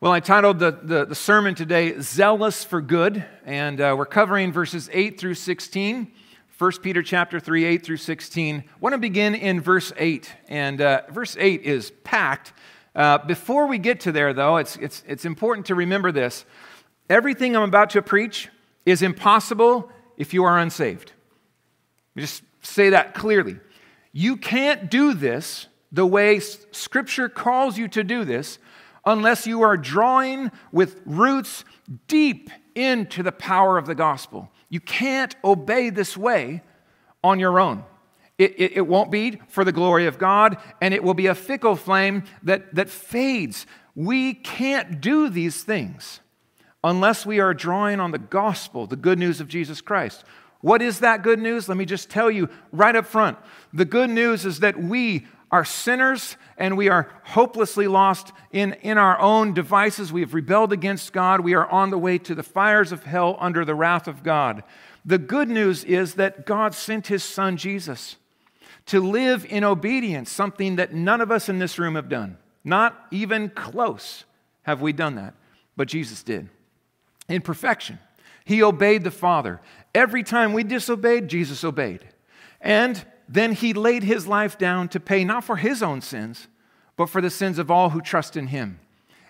Well, I titled the, the, the, sermon today, Zealous for Good, and uh, we're covering verses 8 through 16, 1 Peter chapter 3, 8 through 16. I want to begin in verse 8, and uh, verse 8 is packed. Uh, before we get to there, though, it's, it's, it's important to remember this. Everything I'm about to preach is impossible if you are unsaved. Just say that clearly. You can't do this the way Scripture calls you to do this unless you are drawing with roots deep into the power of the gospel. You can't obey this way on your own. It, it, it, won't be for the glory of God, and it will be a fickle flame that, that fades. We can't do these things unless we are drawing on the gospel, the good news of Jesus Christ. What is that good news? Let me just tell you right up front. The good news is that we are sinners and we are hopelessly lost in, in our own devices. We have rebelled against God. We are on the way to the fires of hell under the wrath of God. The good news is that God sent his son Jesus to live in obedience, something that none of us in this room have done. Not even close have we done that, but Jesus did. In perfection, he obeyed the Father. Every time we disobeyed, Jesus obeyed. And then he laid his life down to pay not for his own sins, but for the sins of all who trust in him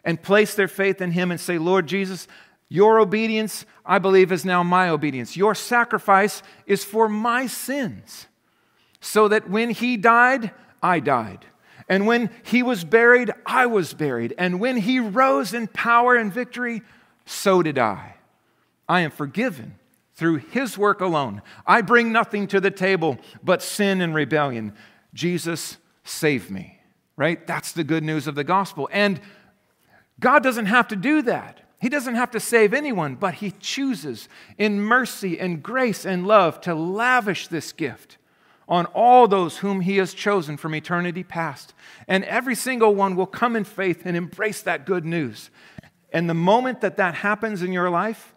and place their faith in him and say, Lord Jesus, your obedience, I believe, is now my obedience. Your sacrifice is for my sins, so that when he died, I died. And when he was buried, I was buried. And when he rose in power and victory, so did I. I am forgiven through his work alone. I bring nothing to the table but sin and rebellion. Jesus, save me. Right? That's the good news of the gospel. And God doesn't have to do that. He doesn't have to save anyone, but He chooses in mercy and grace and love to lavish this gift on all those whom He has chosen from eternity past. And every single one will come in faith and embrace that good news. And the moment that that happens in your life,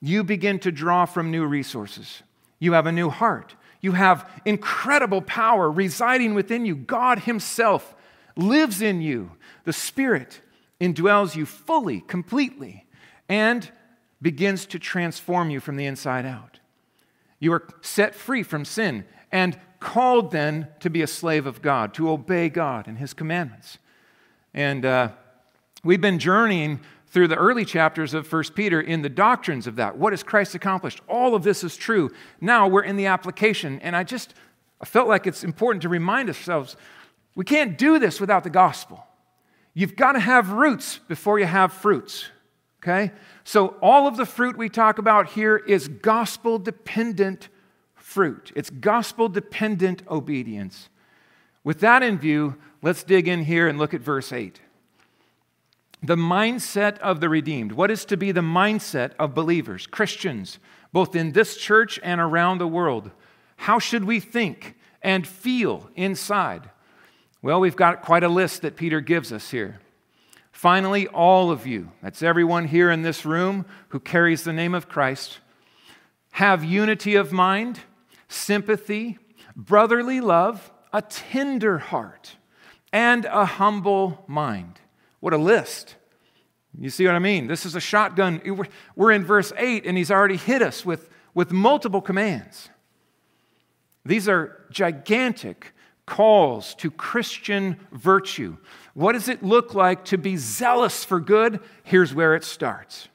you begin to draw from new resources. You have a new heart. You have incredible power residing within you. God Himself lives in you. The Spirit indwells you fully, completely, and begins to transform you from the inside out. You are set free from sin and called then to be a slave of God, to obey God and His commandments. And uh, we've been journeying through the early chapters of 1 Peter in the doctrines of that. What has Christ accomplished? All of this is true. Now we're in the application, and I just I felt like it's important to remind ourselves we can't do this without the gospel. You've got to have roots before you have fruits. Okay? So, all of the fruit we talk about here is gospel dependent fruit. It's gospel dependent obedience. With that in view, let's dig in here and look at verse 8 the mindset of the redeemed. What is to be the mindset of believers, Christians, both in this church and around the world? How should we think and feel inside? Well, we've got quite a list that Peter gives us here. Finally, all of you, that's everyone here in this room who carries the name of Christ, have unity of mind, sympathy, brotherly love, a tender heart, and a humble mind. What a list. You see what I mean? This is a shotgun. We're in verse 8, and he's already hit us with, with multiple commands. These are gigantic calls to Christian virtue. What does it look like to be zealous for good? Here's where it starts.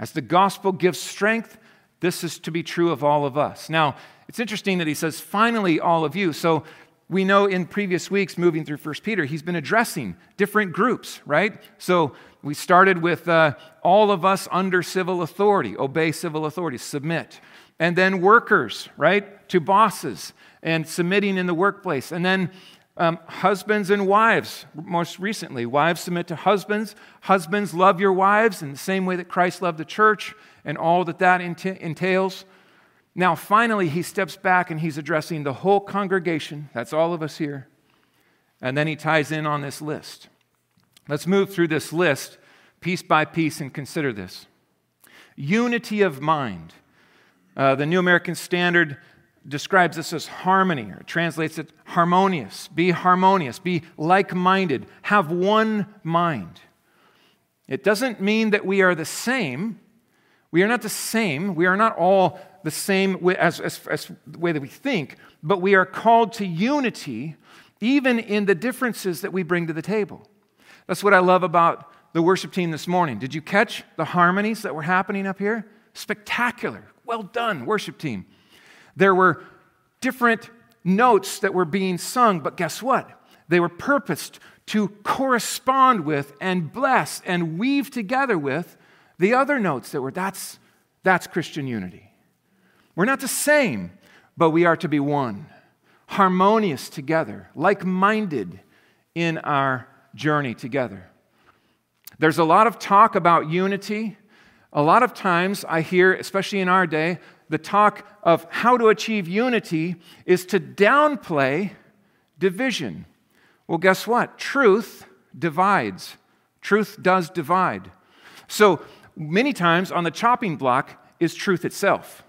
As the gospel gives strength, this is to be true of all of us. Now, it's interesting that he says, finally, all of you. So we know in previous weeks, moving through 1 Peter, he's been addressing different groups, right? So we started with uh, all of us under civil authority, obey civil authority, submit. And then workers, right, to bosses and submitting in the workplace. And then um, husbands and wives, most recently. Wives submit to husbands. Husbands love your wives in the same way that Christ loved the church and all that that entails. Now, finally, he steps back and he's addressing the whole congregation. That's all of us here. And then he ties in on this list. Let's move through this list piece by piece and consider this. Unity of mind. Uh, the New American Standard describes this as harmony, or translates it harmonious. Be harmonious, be like minded, have one mind. It doesn't mean that we are the same. We are not the same. We are not all the same as, as, as the way that we think, but we are called to unity even in the differences that we bring to the table. That's what I love about the worship team this morning. Did you catch the harmonies that were happening up here? Spectacular. Well done, worship team. There were different notes that were being sung, but guess what? They were purposed to correspond with and bless and weave together with the other notes that were that's that's Christian unity. We're not the same, but we are to be one harmonious together, like minded in our journey together. There's a lot of talk about unity. A lot of times I hear, especially in our day, the talk of how to achieve unity is to downplay division. Well, guess what? Truth divides. Truth does divide. So many times on the chopping block is truth itself.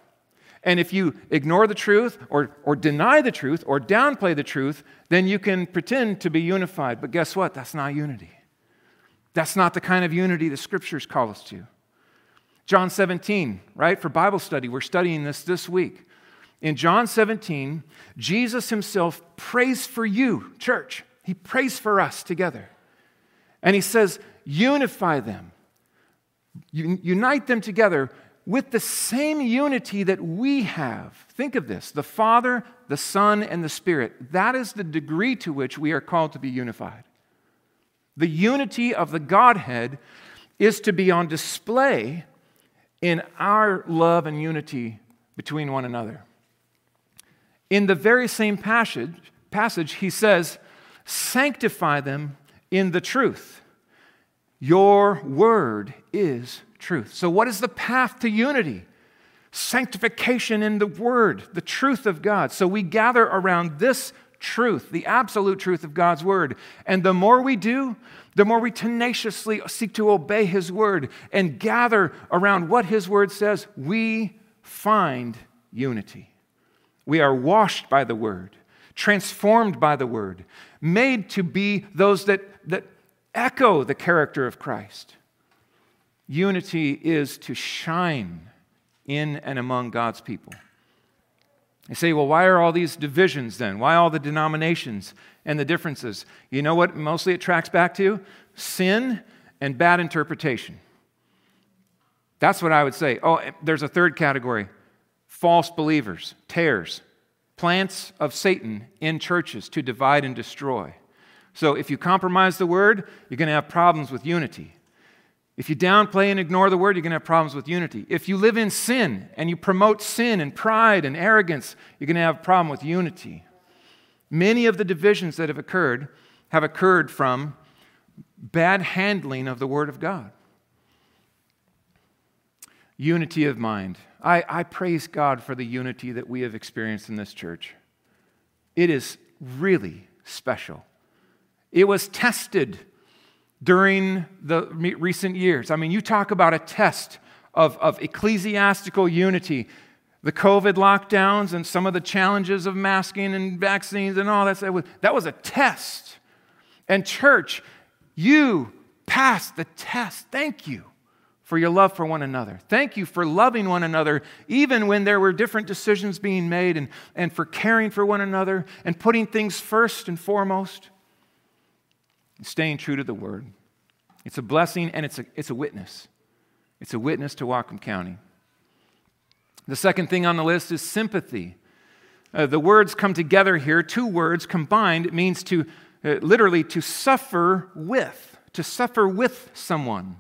And if you ignore the truth or, or deny the truth or downplay the truth, then you can pretend to be unified. But guess what? That's not unity. That's not the kind of unity the scriptures call us to. John 17, right? For Bible study, we're studying this this week. In John 17, Jesus himself prays for you, church. He prays for us together. And he says, unify them, unite them together with the same unity that we have. Think of this the Father, the Son, and the Spirit. That is the degree to which we are called to be unified. The unity of the Godhead is to be on display in our love and unity between one another. In the very same passage, passage he says, Sanctify them in the truth. Your word is truth. So, what is the path to unity? Sanctification in the Word, the truth of God. So, we gather around this truth, the absolute truth of God's Word. And the more we do, the more we tenaciously seek to obey His Word and gather around what His Word says, we find unity. We are washed by the Word, transformed by the Word, made to be those that, that echo the character of Christ. Unity is to shine in and among God's people. You say, well, why are all these divisions then? Why all the denominations and the differences? You know what mostly it tracks back to? Sin and bad interpretation. That's what I would say. Oh, there's a third category false believers, tares, plants of Satan in churches to divide and destroy. So if you compromise the word, you're going to have problems with unity. If you downplay and ignore the word, you're going to have problems with unity. If you live in sin and you promote sin and pride and arrogance, you're going to have a problem with unity. Many of the divisions that have occurred have occurred from bad handling of the word of God. Unity of mind. I, I praise God for the unity that we have experienced in this church. It is really special. It was tested during the recent years. I mean, you talk about a test of, of ecclesiastical unity. The COVID lockdowns and some of the challenges of masking and vaccines and all that, that was, that was a test. And, church, you passed the test. Thank you for your love for one another. Thank you for loving one another, even when there were different decisions being made, and, and for caring for one another and putting things first and foremost staying true to the word. It's a blessing and it's a, it's a witness. It's a witness to Whatcom County. The second thing on the list is sympathy. Uh, the words come together here, two words combined. It means to uh, literally to suffer with, to suffer with someone.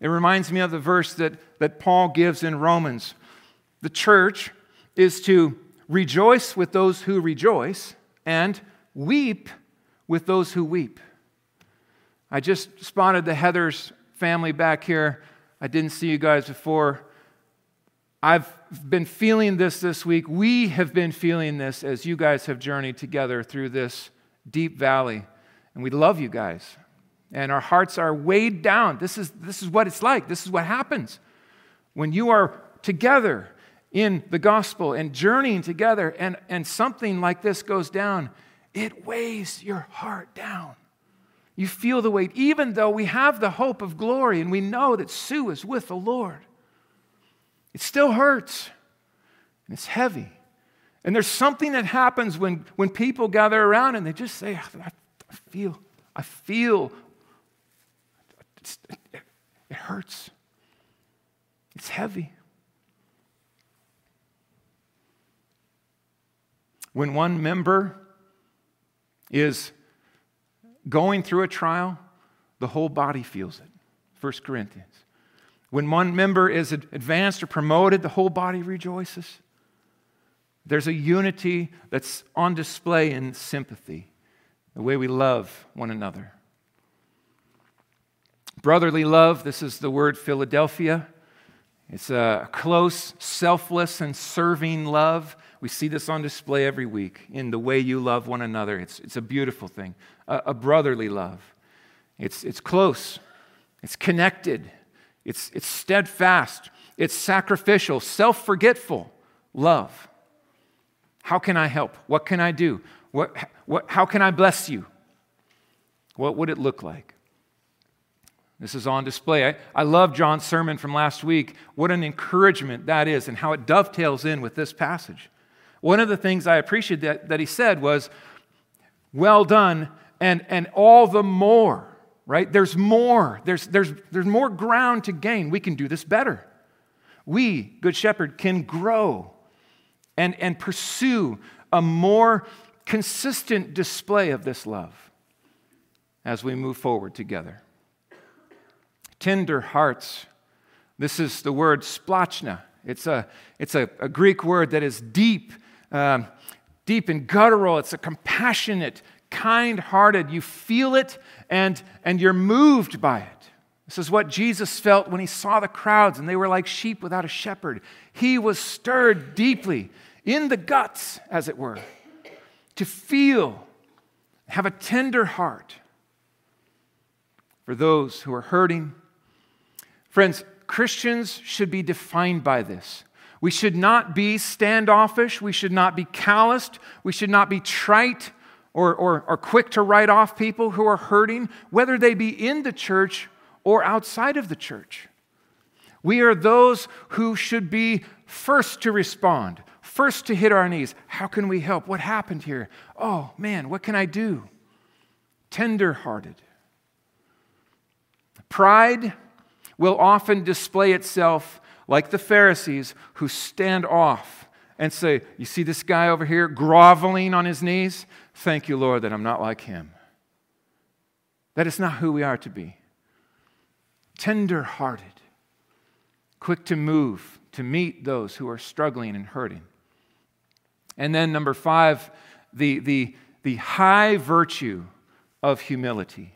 It reminds me of the verse that, that Paul gives in Romans. The church is to rejoice with those who rejoice and weep with those who weep. I just spotted the Heathers family back here. I didn't see you guys before. I've been feeling this this week. We have been feeling this as you guys have journeyed together through this deep valley. And we love you guys. And our hearts are weighed down. This is, this is what it's like. This is what happens when you are together in the gospel and journeying together, and, and something like this goes down. It weighs your heart down. You feel the weight, even though we have the hope of glory and we know that Sue is with the Lord. It still hurts and it's heavy. And there's something that happens when, when people gather around and they just say, I, I feel, I feel, it, it hurts. It's heavy. When one member is going through a trial, the whole body feels it. 1 Corinthians. When one member is advanced or promoted, the whole body rejoices. There's a unity that's on display in sympathy, the way we love one another. Brotherly love, this is the word Philadelphia. It's a close, selfless, and serving love. We see this on display every week in the way you love one another. It's, it's a beautiful thing, a, a brotherly love. It's, it's close, it's connected, it's, it's steadfast, it's sacrificial, self forgetful love. How can I help? What can I do? What, what, how can I bless you? What would it look like? This is on display. I, I love John's sermon from last week. What an encouragement that is, and how it dovetails in with this passage. One of the things I appreciated that, that he said was, Well done, and, and all the more, right? There's more. There's, there's, there's more ground to gain. We can do this better. We, Good Shepherd, can grow and, and pursue a more consistent display of this love as we move forward together. Tender hearts. This is the word splanchna. It's a, it's a, a Greek word that is deep um, deep and guttural. It's a compassionate, kind hearted. You feel it and, and you're moved by it. This is what Jesus felt when he saw the crowds and they were like sheep without a shepherd. He was stirred deeply in the guts, as it were, to feel, have a tender heart for those who are hurting. Friends, Christians should be defined by this. We should not be standoffish. We should not be calloused. We should not be trite or, or, or quick to write off people who are hurting, whether they be in the church or outside of the church. We are those who should be first to respond, first to hit our knees. How can we help? What happened here? Oh, man, what can I do? Tender hearted. Pride will often display itself like the Pharisees who stand off and say, You see this guy over here groveling on his knees? Thank you, Lord, that I'm not like him. That is not who we are to be. Tender hearted, quick to move, to meet those who are struggling and hurting. And then, number five, the, the, the high virtue of humility.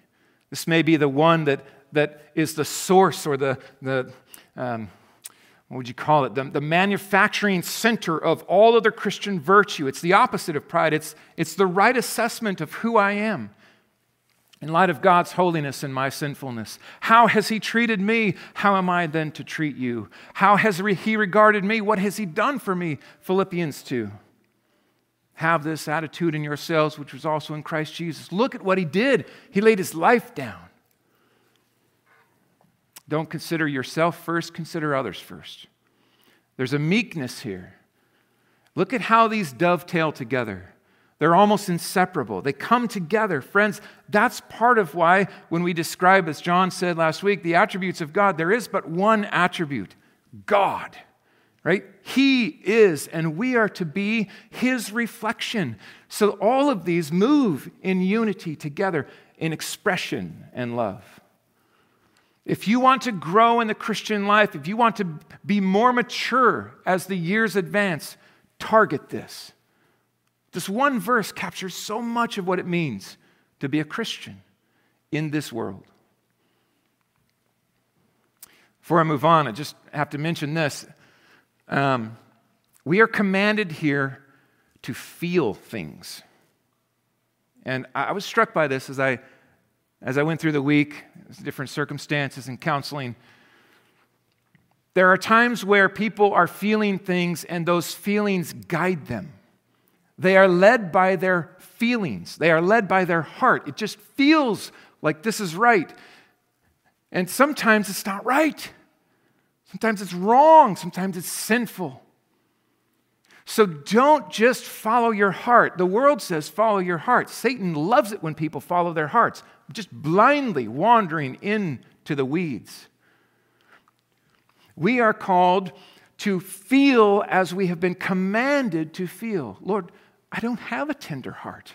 This may be the one that, that is the source or the, the, um, what would you call it? The, the manufacturing center of all other Christian virtue. It's the opposite of pride, it's, it's the right assessment of who I am in light of God's holiness and my sinfulness. How has He treated me? How am I then to treat you? How has He regarded me? What has He done for me? Philippians 2. Have this attitude in yourselves, which was also in Christ Jesus. Look at what He did. He laid His life down. Don't consider yourself first, consider others first. There's a meekness here. Look at how these dovetail together. They're almost inseparable. They come together. Friends, that's part of why, when we describe, as John said last week, the attributes of God, there is but one attribute God, right? He is, and we are to be His reflection. So all of these move in unity together in expression and love. If you want to grow in the Christian life, if you want to be more mature as the years advance, target this. This one verse captures so much of what it means to be a Christian in this world. Before I move on, I just have to mention this. Um, we are commanded here to feel things. And I was struck by this as I as I went through the week, different circumstances and counseling, there are times where people are feeling things and those feelings guide them. They are led by their feelings, they are led by their heart. It just feels like this is right. And sometimes it's not right. Sometimes it's wrong. Sometimes it's sinful. So don't just follow your heart. The world says follow your heart. Satan loves it when people follow their hearts, just blindly wandering into the weeds. We are called to feel as we have been commanded to feel. Lord, I don't have a tender heart.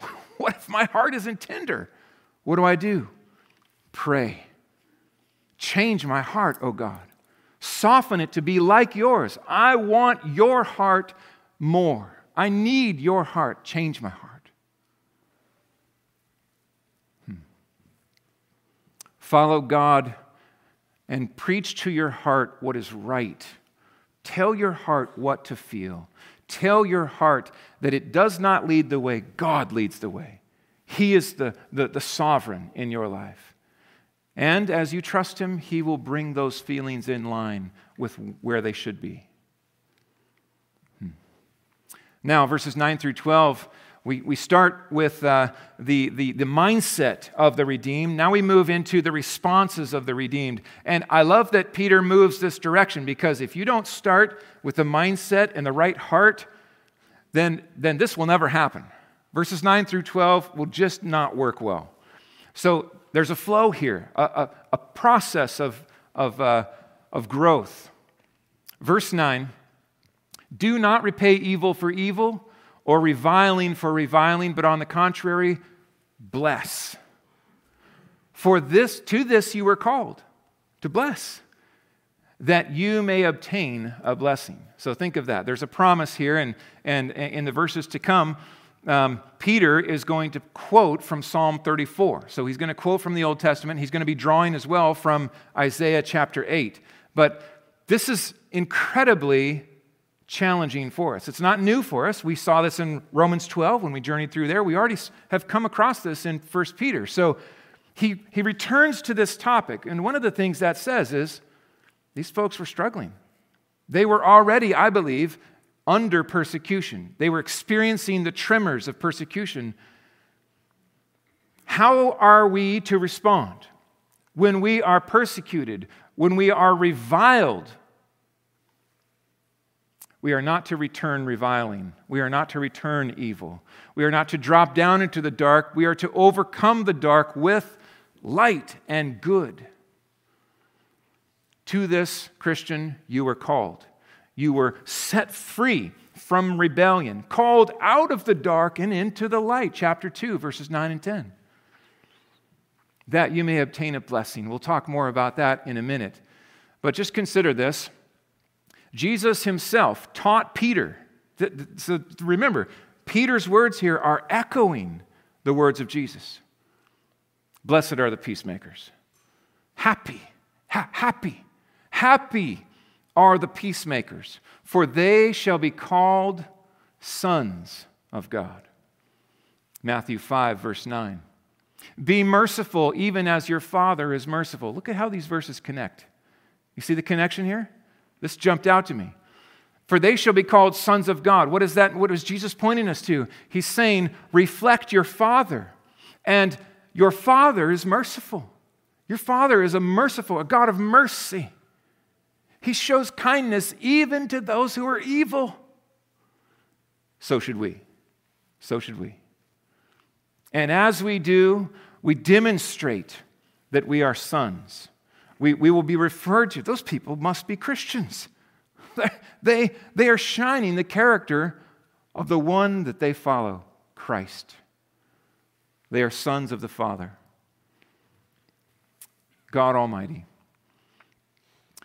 What if my heart isn't tender? What do I do? Pray. Change my heart, O oh God. Soften it to be like yours. I want your heart more. I need your heart. Change my heart. Hmm. Follow God and preach to your heart what is right. Tell your heart what to feel. Tell your heart that it does not lead the way, God leads the way. He is the, the, the sovereign in your life. And as you trust Him, He will bring those feelings in line with where they should be. Hmm. Now, verses 9 through 12, we, we start with uh, the, the, the mindset of the redeemed. Now we move into the responses of the redeemed. And I love that Peter moves this direction because if you don't start with the mindset and the right heart, then, then this will never happen. Verses 9 through 12 will just not work well. So there's a flow here, a, a, a process of, of, uh, of growth. Verse 9 Do not repay evil for evil or reviling for reviling, but on the contrary, bless. For this, to this you were called, to bless, that you may obtain a blessing. So think of that. There's a promise here, and, and in the verses to come, um, Peter is going to quote from Psalm 34. So he's going to quote from the Old Testament. He's going to be drawing as well from Isaiah chapter 8. But this is incredibly challenging for us. It's not new for us. We saw this in Romans 12 when we journeyed through there. We already have come across this in 1 Peter. So he, he returns to this topic. And one of the things that says is these folks were struggling. They were already, I believe, under persecution. They were experiencing the tremors of persecution. How are we to respond when we are persecuted, when we are reviled? We are not to return reviling. We are not to return evil. We are not to drop down into the dark. We are to overcome the dark with light and good. To this, Christian, you were called. You were set free from rebellion, called out of the dark and into the light. Chapter 2, verses 9 and 10. That you may obtain a blessing. We'll talk more about that in a minute. But just consider this Jesus himself taught Peter. So remember, Peter's words here are echoing the words of Jesus. Blessed are the peacemakers. Happy, ha- happy, happy are the peacemakers, for they shall be called sons of God. Matthew 5, verse 9. Be merciful, even as your Father is merciful. Look at how these verses connect. You see the connection here? This jumped out to me. For they shall be called sons of God. What is that? What is Jesus pointing us to? He's saying, reflect your Father. And your Father is merciful. Your Father is a merciful, a God of mercy. He shows kindness even to those who are evil. So should we. So should we. And as we do, we demonstrate that we are sons. We, we will be referred to, those people must be Christians. They, they are shining the character of the one that they follow, Christ. They are sons of the Father, God Almighty.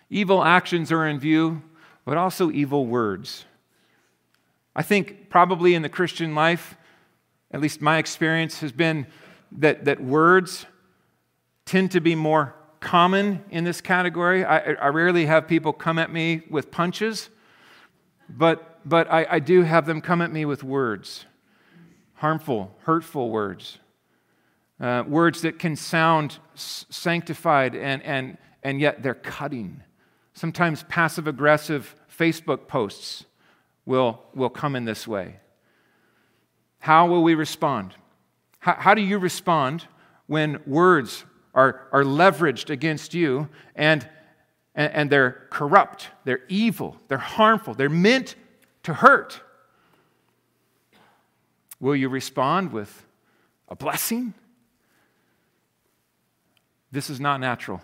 Evil actions are in view, but also evil words. I think probably in the Christian life, at least my experience has been that, that words tend to be more common in this category. I, I rarely have people come at me with punches, but, but I, I do have them come at me with words harmful, hurtful words. Uh, words that can sound sanctified and, and, and yet they're cutting. Sometimes passive aggressive Facebook posts will, will come in this way. How will we respond? How, how do you respond when words are, are leveraged against you and, and, and they're corrupt, they're evil, they're harmful, they're meant to hurt. Will you respond with a blessing? This is not natural.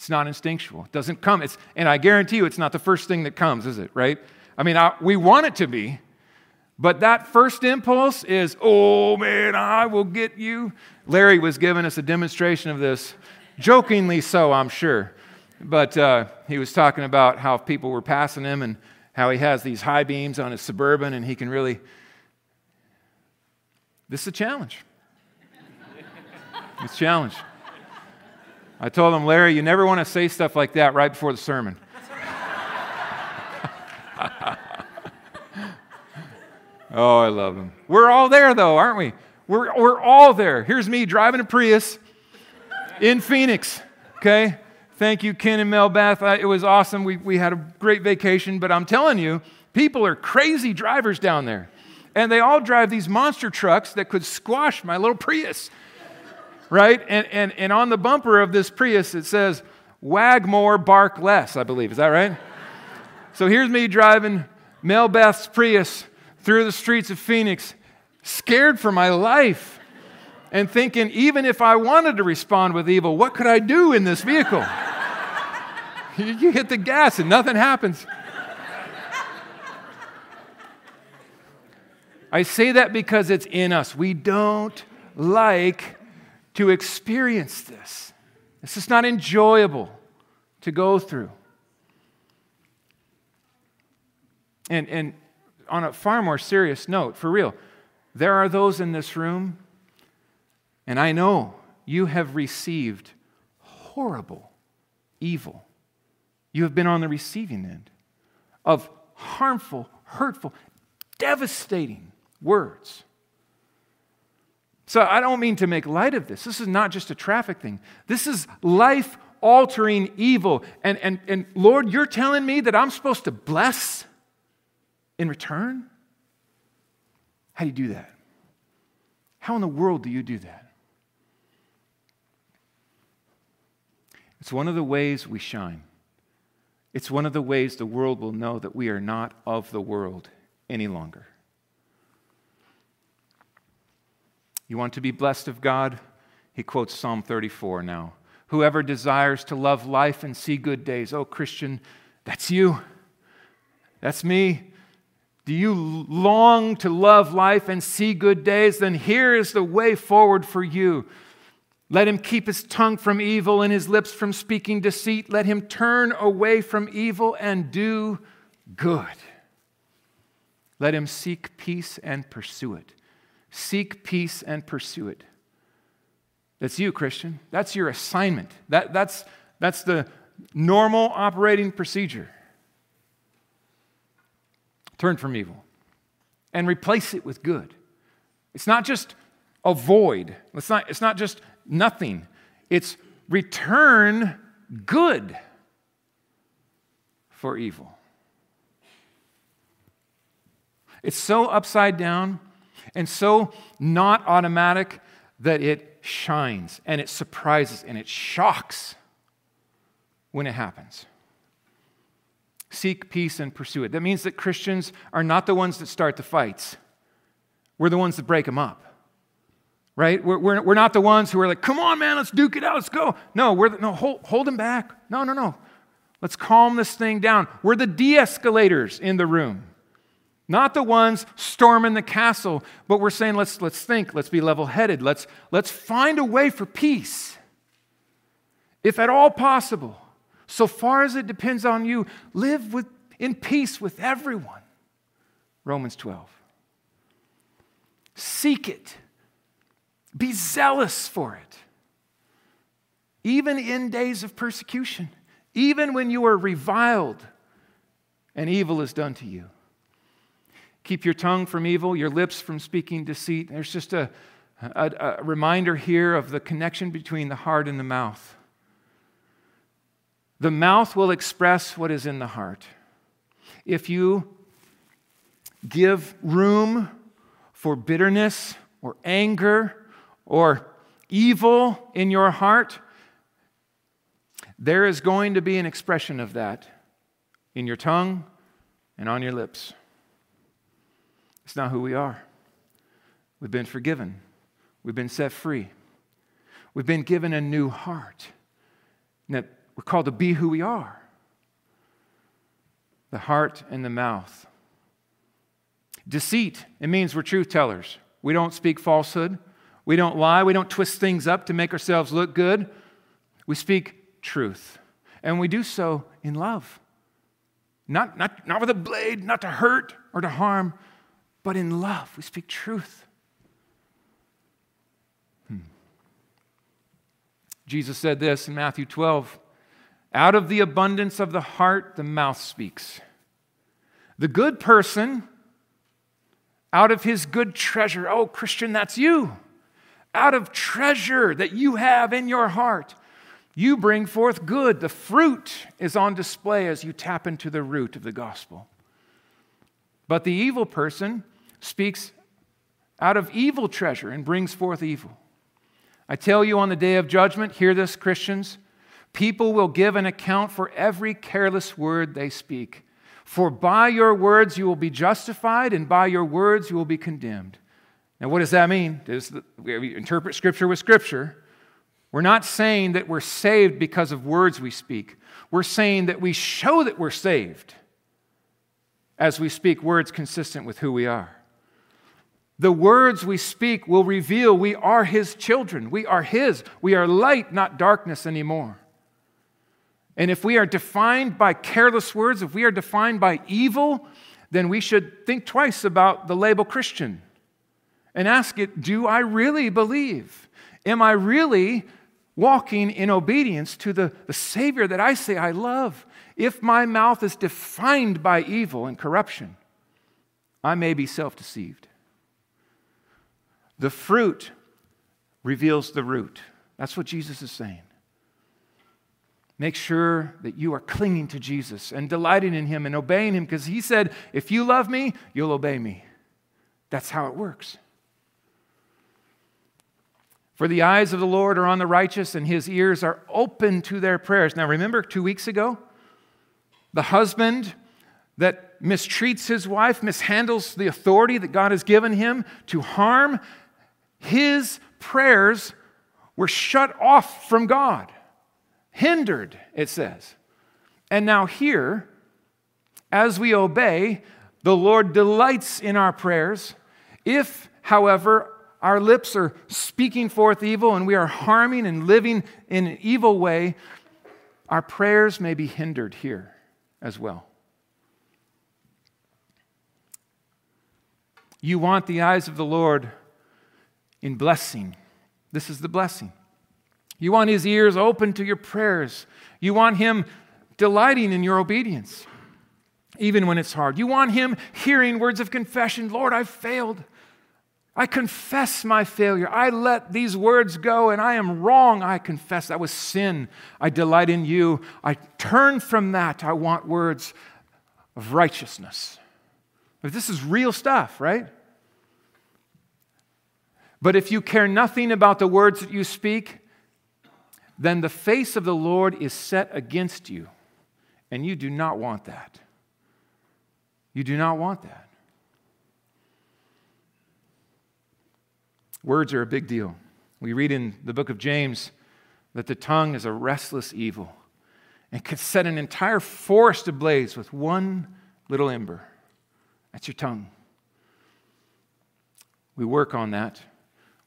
It's not instinctual. It doesn't come. It's, and I guarantee you, it's not the first thing that comes, is it? Right? I mean, I, we want it to be, but that first impulse is, oh man, I will get you. Larry was giving us a demonstration of this, jokingly so, I'm sure. But uh, he was talking about how people were passing him and how he has these high beams on his suburban and he can really. This is a challenge. It's a challenge. I told him, Larry, you never want to say stuff like that right before the sermon. oh, I love him. We're all there, though, aren't we? We're, we're all there. Here's me driving a Prius in Phoenix, okay? Thank you, Ken and Mel Beth. it was awesome. We, we had a great vacation, but I'm telling you, people are crazy drivers down there. And they all drive these monster trucks that could squash my little Prius right? And, and, and on the bumper of this Prius, it says, wag more, bark less, I believe. Is that right? so here's me driving Mel Beth's Prius through the streets of Phoenix, scared for my life, and thinking, even if I wanted to respond with evil, what could I do in this vehicle? you hit the gas and nothing happens. I say that because it's in us. We don't like to experience this. This is not enjoyable to go through. And, and on a far more serious note, for real, there are those in this room, and I know you have received horrible evil. You have been on the receiving end of harmful, hurtful, devastating words. So I don't mean to make light of this. This is not just a traffic thing, this is life altering evil. And, and, and Lord, you're telling me that I'm supposed to bless in return? How do you do that? How in the world do you do that? It's one of the ways we shine. It's one of the ways the world will know that we are not of the world any longer. You want to be blessed of God? He quotes Psalm 34 now. Whoever desires to love life and see good days. Oh, Christian, that's you. That's me. Do you long to love life and see good days? Then here is the way forward for you. Let him keep his tongue from evil and his lips from speaking deceit. Let him turn away from evil and do good. Let him seek peace and pursue it. Seek peace and pursue it. That's you, Christian. That's your assignment. That, that's, that's the normal operating procedure. Turn from evil and replace it with good. It's not just avoid, it's not, it's not just nothing, it's return good for evil. It's so upside down and so not automatic that it shines and it surprises and it shocks when it happens. Seek peace and pursue it. That means that Christians are not the ones that start the fights, we're the ones that break them up. Right? We're, we're, we're not the ones who are like, come on, man, let's duke it out, let's go. No, we're the, no, hold, hold them back. No, no, no. Let's calm this thing down. We're the de escalators in the room. Not the ones storming the castle, but we're saying let's, let's think, let's be level headed, let's, let's find a way for peace. If at all possible, so far as it depends on you, live with, in peace with everyone. Romans 12. Seek it, be zealous for it. Even in days of persecution, even when you are reviled and evil is done to you. Keep your tongue from evil, your lips from speaking deceit. There's just a, a, a reminder here of the connection between the heart and the mouth. The mouth will express what is in the heart. If you give room for bitterness or anger or evil in your heart, there is going to be an expression of that in your tongue and on your lips. It's not who we are. We've been forgiven, we've been set free, we've been given a new heart. And that we're called to be who we are the heart and the mouth. Deceit, it means we're truth tellers. We don't speak falsehood. We don't lie. We don't twist things up to make ourselves look good. We speak truth. And we do so in love. Not, not, not with a blade, not to hurt or to harm, but in love. We speak truth. Hmm. Jesus said this in Matthew 12 Out of the abundance of the heart, the mouth speaks. The good person, out of his good treasure, oh, Christian, that's you. Out of treasure that you have in your heart, you bring forth good. The fruit is on display as you tap into the root of the gospel. But the evil person speaks out of evil treasure and brings forth evil. I tell you on the day of judgment, hear this, Christians, people will give an account for every careless word they speak. For by your words you will be justified, and by your words you will be condemned. Now, what does that mean? Does we interpret Scripture with Scripture. We're not saying that we're saved because of words we speak. We're saying that we show that we're saved as we speak words consistent with who we are. The words we speak will reveal we are His children. We are His. We are light, not darkness anymore. And if we are defined by careless words, if we are defined by evil, then we should think twice about the label Christian and ask it Do I really believe? Am I really walking in obedience to the, the Savior that I say I love? If my mouth is defined by evil and corruption, I may be self deceived. The fruit reveals the root. That's what Jesus is saying. Make sure that you are clinging to Jesus and delighting in Him and obeying Him because He said, If you love me, you'll obey me. That's how it works. For the eyes of the Lord are on the righteous, and His ears are open to their prayers. Now, remember two weeks ago? The husband that mistreats his wife, mishandles the authority that God has given him to harm, his prayers were shut off from God hindered, it says. And now, here, as we obey, the Lord delights in our prayers. If, however, our lips are speaking forth evil and we are harming and living in an evil way, our prayers may be hindered here as well. You want the eyes of the Lord in blessing. This is the blessing. You want his ears open to your prayers. You want him delighting in your obedience, even when it's hard. You want him hearing words of confession Lord, I've failed. I confess my failure. I let these words go and I am wrong. I confess that was sin. I delight in you. I turn from that. I want words of righteousness. But this is real stuff, right? But if you care nothing about the words that you speak, then the face of the Lord is set against you. And you do not want that. You do not want that. Words are a big deal. We read in the book of James that the tongue is a restless evil and could set an entire forest ablaze with one little ember. That's your tongue. We work on that.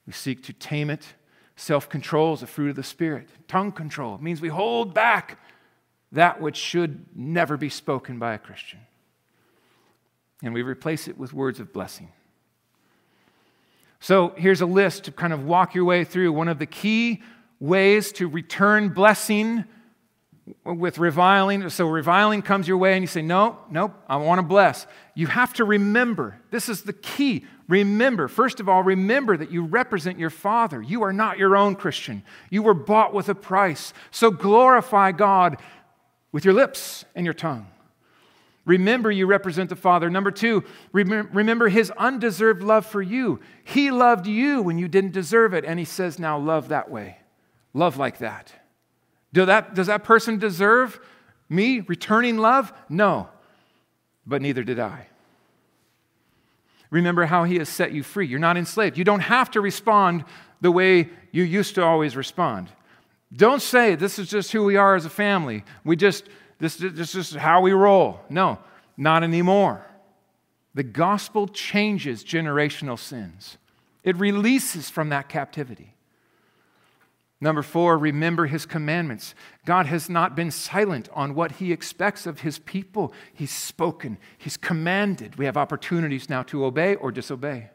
We seek to tame it Self control is a fruit of the Spirit. Tongue control means we hold back that which should never be spoken by a Christian. And we replace it with words of blessing. So here's a list to kind of walk your way through. One of the key ways to return blessing with reviling. So reviling comes your way and you say, No, nope, I want to bless. You have to remember, this is the key. Remember, first of all, remember that you represent your Father. You are not your own Christian. You were bought with a price. So glorify God with your lips and your tongue. Remember, you represent the Father. Number two, remember his undeserved love for you. He loved you when you didn't deserve it, and he says, now love that way. Love like that. Do that does that person deserve me returning love? No, but neither did I. Remember how he has set you free. You're not enslaved. You don't have to respond the way you used to always respond. Don't say, this is just who we are as a family. We just, this, this is how we roll. No, not anymore. The gospel changes generational sins, it releases from that captivity. Number four, remember his commandments. God has not been silent on what he expects of his people. He's spoken, he's commanded. We have opportunities now to obey or disobey.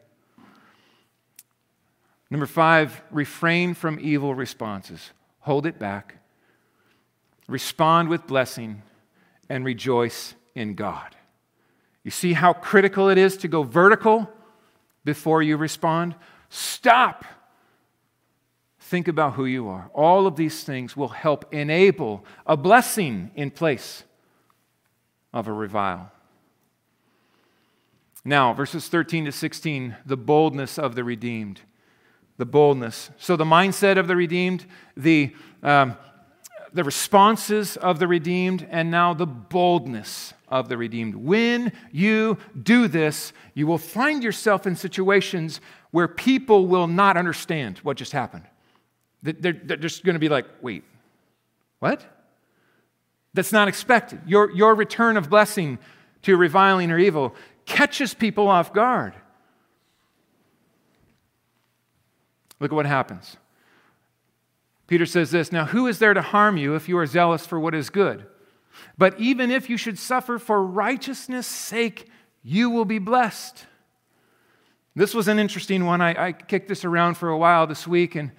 Number five, refrain from evil responses. Hold it back. Respond with blessing and rejoice in God. You see how critical it is to go vertical before you respond? Stop Think about who you are. All of these things will help enable a blessing in place of a revile. Now, verses 13 to 16, the boldness of the redeemed. The boldness. So, the mindset of the redeemed, the, um, the responses of the redeemed, and now the boldness of the redeemed. When you do this, you will find yourself in situations where people will not understand what just happened. They're, they're just going to be like, wait, what? That's not expected. Your, your return of blessing to reviling or evil catches people off guard. Look at what happens. Peter says this Now, who is there to harm you if you are zealous for what is good? But even if you should suffer for righteousness' sake, you will be blessed. This was an interesting one. I, I kicked this around for a while this week, and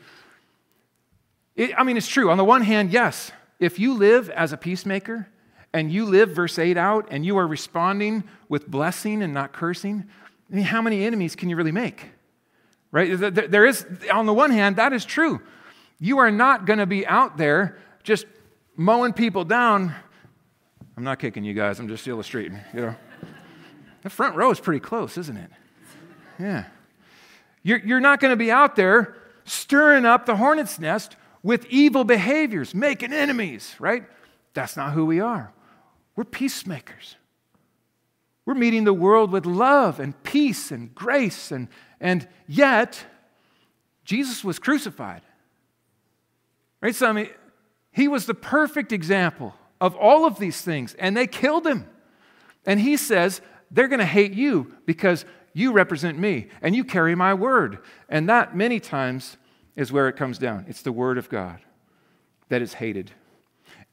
it, I mean, it's true. On the one hand, yes, if you live as a peacemaker and you live verse 8 out and you are responding with blessing and not cursing, I mean, how many enemies can you really make? Right? There is, on the one hand, that is true. You are not going to be out there just mowing people down. I'm not kicking you guys, I'm just illustrating, you know. The front row is pretty close, isn't it? Yeah. You're, you're not going to be out there stirring up the hornet's nest with evil behaviors, making enemies, right? That's not who we are. We're peacemakers. We're meeting the world with love and peace and grace, and, and yet, Jesus was crucified. Right? So, I mean, he was the perfect example of all of these things, and they killed him. And he says, they're going to hate you because you represent me and you carry my word. And that many times is where it comes down. It's the Word of God that is hated.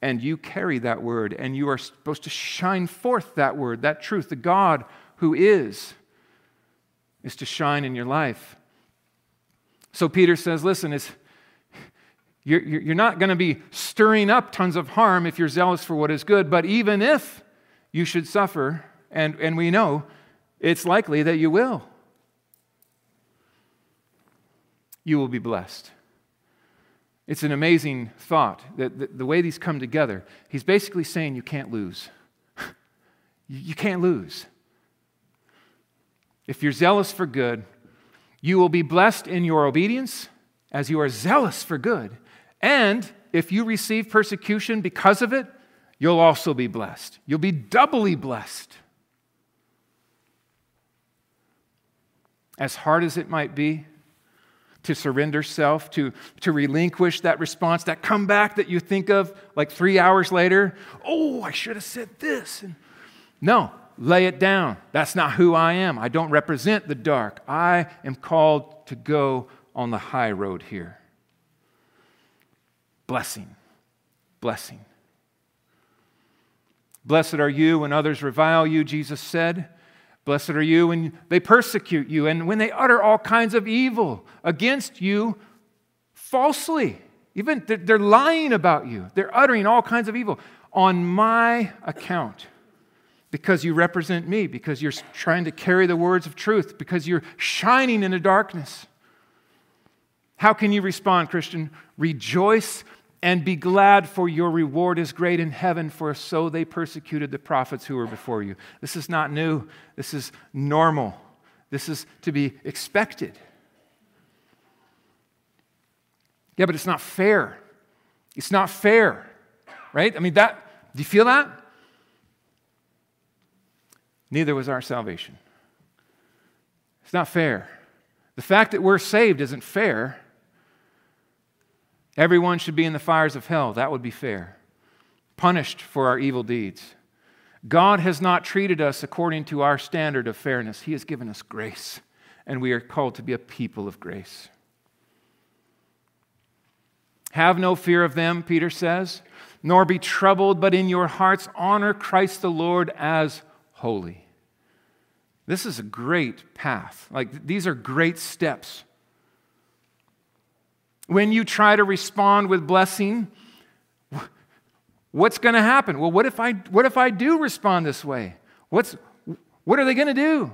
And you carry that Word, and you are supposed to shine forth that Word, that truth. The God who is, is to shine in your life. So Peter says, listen, it's, you're, you're not going to be stirring up tons of harm if you're zealous for what is good, but even if you should suffer, and, and we know it's likely that you will. You will be blessed. It's an amazing thought that the, way these come together. He's basically saying you can't lose. you can't lose. If you're zealous for good, you will be blessed in your obedience as you are zealous for good. And if you receive persecution because of it, you'll also be blessed. You'll be doubly blessed. As hard as it might be, to surrender self, to, to relinquish that response, that comeback that you think of like three hours later. Oh, I should have said this. And no, lay it down. That's not who I am. I don't represent the dark. I am called to go on the high road here. Blessing, blessing. Blessed are you when others revile you, Jesus said. Blessed are you when they persecute you and when they utter all kinds of evil against you falsely. Even they're lying about you, they're uttering all kinds of evil on my account because you represent me, because you're trying to carry the words of truth, because you're shining in the darkness. How can you respond, Christian? Rejoice and be glad, for your reward is great in heaven, for so they persecuted the prophets who were before you. This is not new, this is normal, this is to be expected. Yeah, but it's not fair. It's not fair, right? I mean, that, do you feel that? Neither was our salvation. It's not fair. The fact that we're saved isn't fair. Everyone should be in the fires of hell. That would be fair. Punished for our evil deeds. God has not treated us according to our standard of fairness. He has given us grace, and we are called to be a people of grace. Have no fear of them, Peter says, nor be troubled, but in your hearts honor Christ the Lord as holy. This is a great path. Like, these are great steps when you try to respond with blessing, what's going to happen? Well, what if I what if I do respond this way? What's what are they going to do?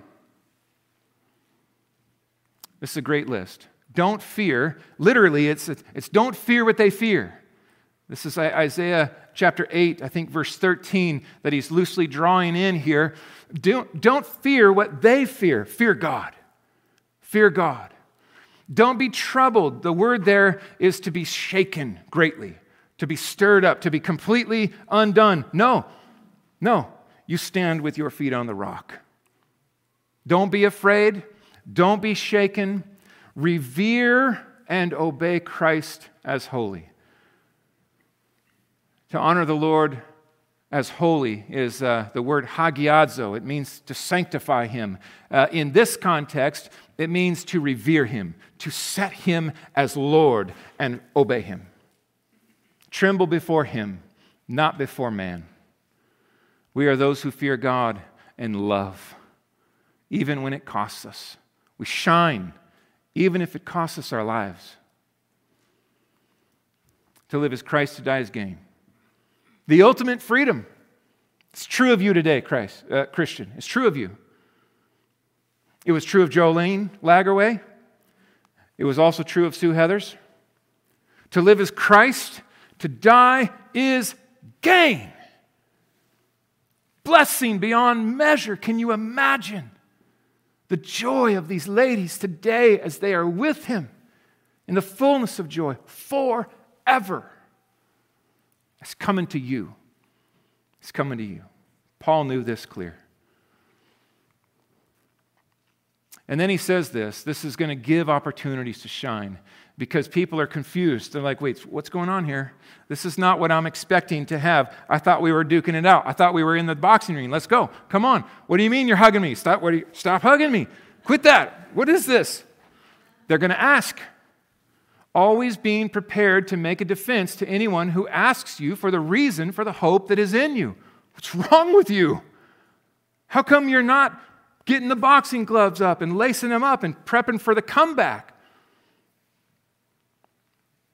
This is a great list. Don't fear. Literally, it's, it's don't fear what they fear. This is Isaiah chapter 8, I think verse 13, that he's loosely drawing in here. Don't, don't fear what they fear. Fear God. Fear God. Don't be troubled. The word there is to be shaken greatly, to be stirred up, to be completely undone. No, no. You stand with your feet on the rock. Don't be afraid. Don't be shaken. Revere and obey Christ as holy. To honor the Lord as holy is uh, the word hagiadzo. It means to sanctify him. Uh, in this context, it means to revere him, to set him as Lord and obey him. Tremble before him, not before man. We are those who fear God and love, even when it costs us. We shine, even if it costs us our lives. To live as Christ, to die as gain. The ultimate freedom. It's true of you today, Christ, uh, Christian. It's true of you. It was true of Jolene Lagerway. It was also true of Sue Heathers. To live as Christ, to die is gain. Blessing beyond measure. Can you imagine the joy of these ladies today as they are with Him in the fullness of joy forever? It's coming to you. It's coming to you. Paul knew this clear. And then he says this this is going to give opportunities to shine because people are confused. They're like, wait, what's going on here? This is not what I'm expecting to have. I thought we were duking it out. I thought we were in the boxing ring. Let's go. Come on. What do you mean you're hugging me? Stop, what you, stop hugging me. Quit that. What is this? They're going to ask. Always being prepared to make a defense to anyone who asks you for the reason for the hope that is in you. What's wrong with you? How come you're not getting the boxing gloves up and lacing them up and prepping for the comeback.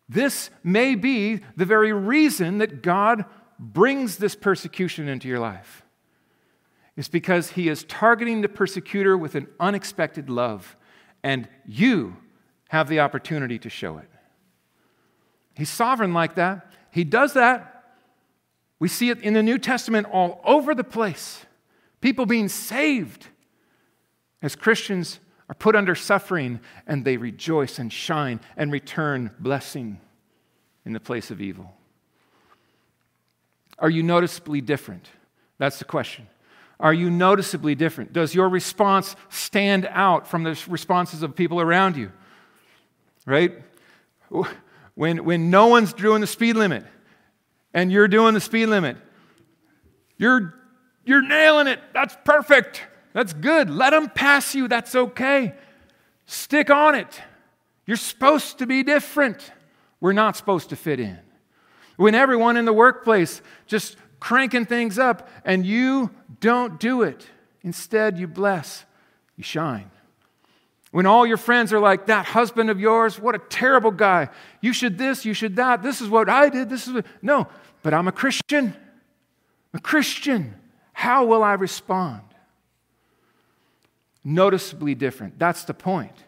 This may be the very reason that God brings this persecution into your life. It's because he is targeting the persecutor with an unexpected love, and you have the opportunity to show it. He's sovereign like that. He does that. We see it in the New Testament all over the place. People being saved as Christians are put under suffering and they rejoice and shine and return blessing in the place of evil. Are you noticeably different? That's the question. Are you noticeably different? Does your response stand out from the responses of people around you? Right? When, when no one's doing the speed limit and you're doing the speed limit, you're, you're nailing it. That's perfect. That's good. Let them pass you. That's okay. Stick on it. You're supposed to be different. We're not supposed to fit in. When everyone in the workplace just cranking things up and you don't do it, instead you bless, you shine. When all your friends are like, that husband of yours, what a terrible guy. You should this, you should that. This is what I did. This is what. No, but I'm a Christian. I'm a Christian. How will I respond? Noticeably different. That's the point.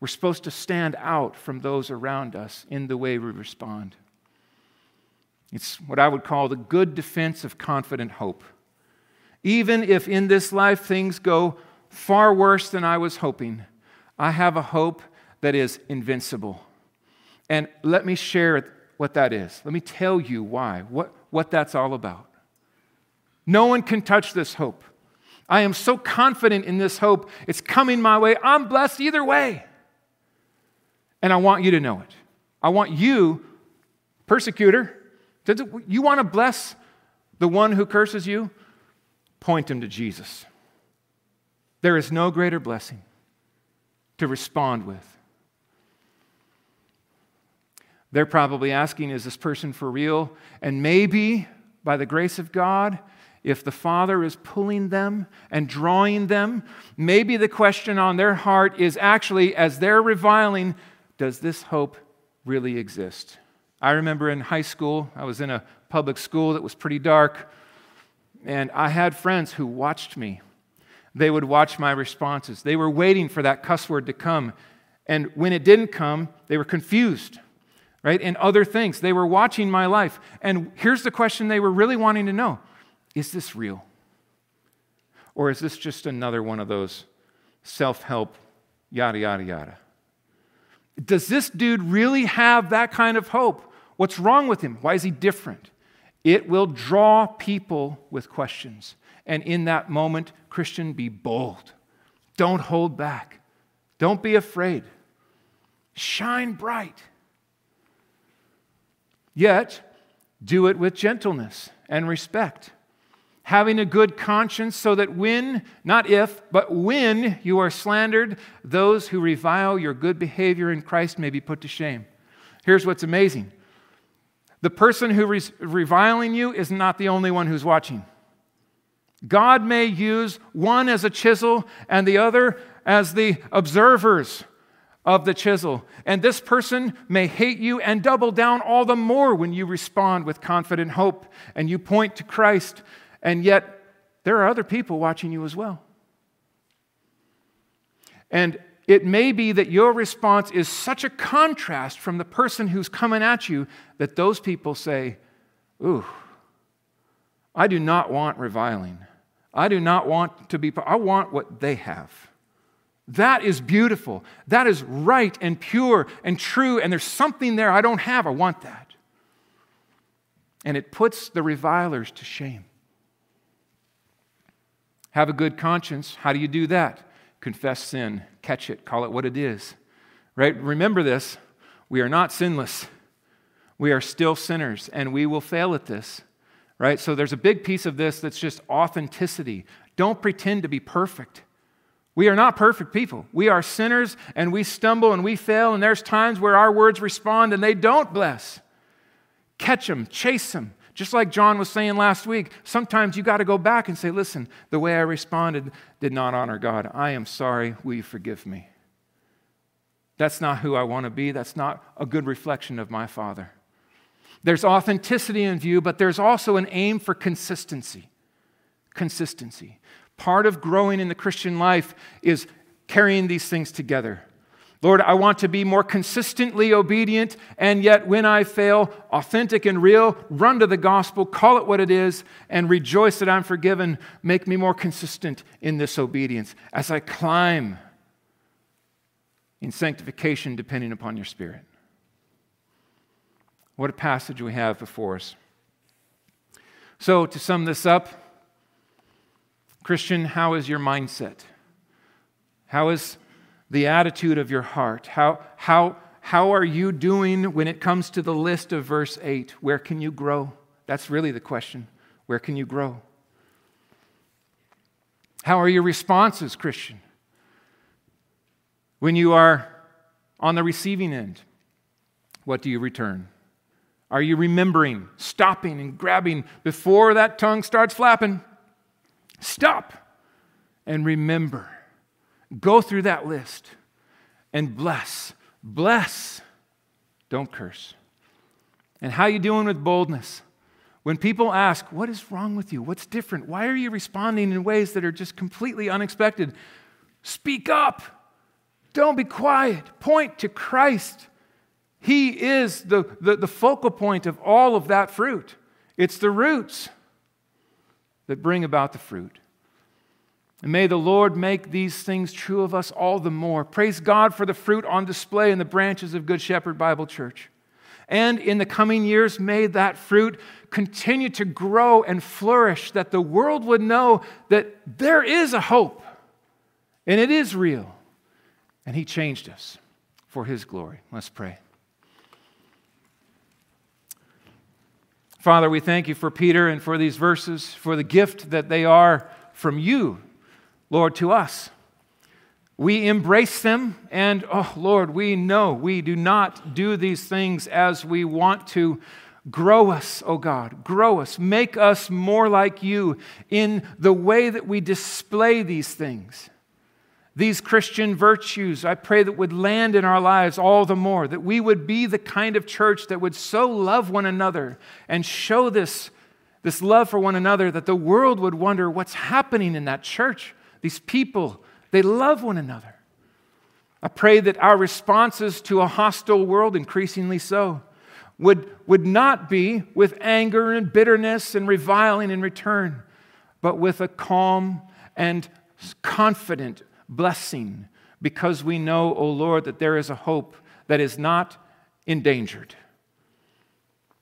We're supposed to stand out from those around us in the way we respond. It's what I would call the good defense of confident hope. Even if in this life things go far worse than I was hoping, I have a hope that is invincible. And let me share what that is. Let me tell you why, what, what that's all about. No one can touch this hope. I am so confident in this hope. It's coming my way. I'm blessed either way. And I want you to know it. I want you, persecutor, to, you want to bless the one who curses you? Point him to Jesus. There is no greater blessing to respond with. They're probably asking, is this person for real? And maybe, by the grace of God, if the Father is pulling them and drawing them, maybe the question on their heart is actually, as they're reviling, does this hope really exist? I remember in high school, I was in a public school that was pretty dark, and I had friends who watched me. They would watch my responses. They were waiting for that cuss word to come. And when it didn't come, they were confused, right? And other things. They were watching my life. And here's the question they were really wanting to know is this real? Or is this just another one of those self help, yada, yada, yada? Does this dude really have that kind of hope? What's wrong with him? Why is he different? It will draw people with questions. And in that moment, Christian, be bold. Don't hold back. Don't be afraid. Shine bright. Yet, do it with gentleness and respect having a good conscience, so that when, not if, but when you are slandered, those who revile your good behavior in Christ may be put to shame. Here's what's amazing the person who is reviling you is not the only one who's watching. God may use one as a chisel and the other as the observers of the chisel. And this person may hate you and double down all the more when you respond with confident hope and you point to Christ and yet, there are other people watching you as well. And it may be that your response is such a contrast from the person who's coming at you that those people say, Ooh, I do not want reviling. I do not want to be, I want what they have. That is beautiful. That is right and pure and true. And there's something there I don't have. I want that. And it puts the revilers to shame. Have a good conscience. How do you do that? Confess sin, catch it, call it what it is. Right? Remember this we are not sinless. We are still sinners, and we will fail at this. Right? So there's a big piece of this that's just authenticity. Don't pretend to be perfect. We are not perfect people. We are sinners and we stumble and we fail, and there's times where our words respond and they don't bless. Catch them, chase them, just like John was saying last week, sometimes you got to go back and say, listen, the way I responded did not honor God. I am sorry. Will you forgive me? That's not who I want to be. That's not a good reflection of my Father. There's authenticity in view, but there's also an aim for consistency. Consistency. Part of growing in the Christian life is carrying these things together. Lord, I want to be more consistently obedient, and yet when I fail, authentic and real, run to the gospel, call it what it is, and rejoice that I'm forgiven. Make me more consistent in this obedience as I climb in sanctification depending upon your Spirit. What a passage we have before us. So, to sum this up, Christian, how is your mindset? How is the attitude of your heart. How, how, how are you doing when it comes to the list of verse 8? Where can you grow? That's really the question. Where can you grow? How are your responses, Christian? When you are on the receiving end, what do you return? Are you remembering, stopping, and grabbing before that tongue starts flapping? Stop and remember Go through that list and bless. Bless. Don't curse. And how are you doing with boldness? When people ask, What is wrong with you? What's different? Why are you responding in ways that are just completely unexpected? Speak up. Don't be quiet. Point to Christ. He is the, the, the, focal point of all of that fruit. It's the roots that bring about the fruit. And may the Lord make these things true of us all the more. Praise God for the fruit on display in the branches of Good Shepherd Bible Church. And in the coming years, may that fruit continue to grow and flourish, that the world would know that there is a hope and it is real. And He changed us for His glory. Let's pray. Father, we thank you for Peter and for these verses, for the gift that they are from you, Lord, to us. We embrace them, and oh, Lord, we know we do not do these things as we want to. Grow us, oh God, grow us. Make us more like you in the way that we display these things these Christian virtues, I pray that would land in our lives all the more, that we would be the kind of church that would so love one another and show this, this love for one another that the world would wonder what's happening in that church. These people, they love one another. I pray that our responses to a hostile world, increasingly so, would, would not be with anger and bitterness and reviling in return, but with a calm and confident blessing because we know, O oh Lord, that there is a hope that is not endangered.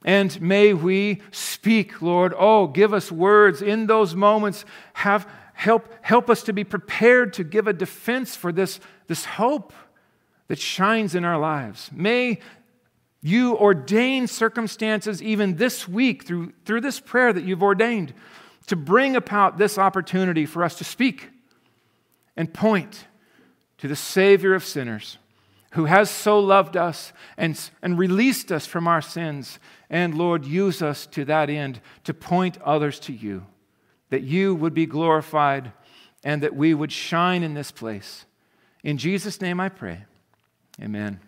And may we speak, Lord. Oh, give us words in those moments. Have, help, help us to be prepared to give a defense for this, this hope that shines in our lives. May you ordain circumstances even this week through, through this prayer that you've ordained to bring about this opportunity for us to speak and point to the Savior of sinners who has so loved us and, and released us from our sins. And Lord, use us to that end to point others to you, that you would be glorified and that we would shine in this place. In Jesus' name I pray. Amen.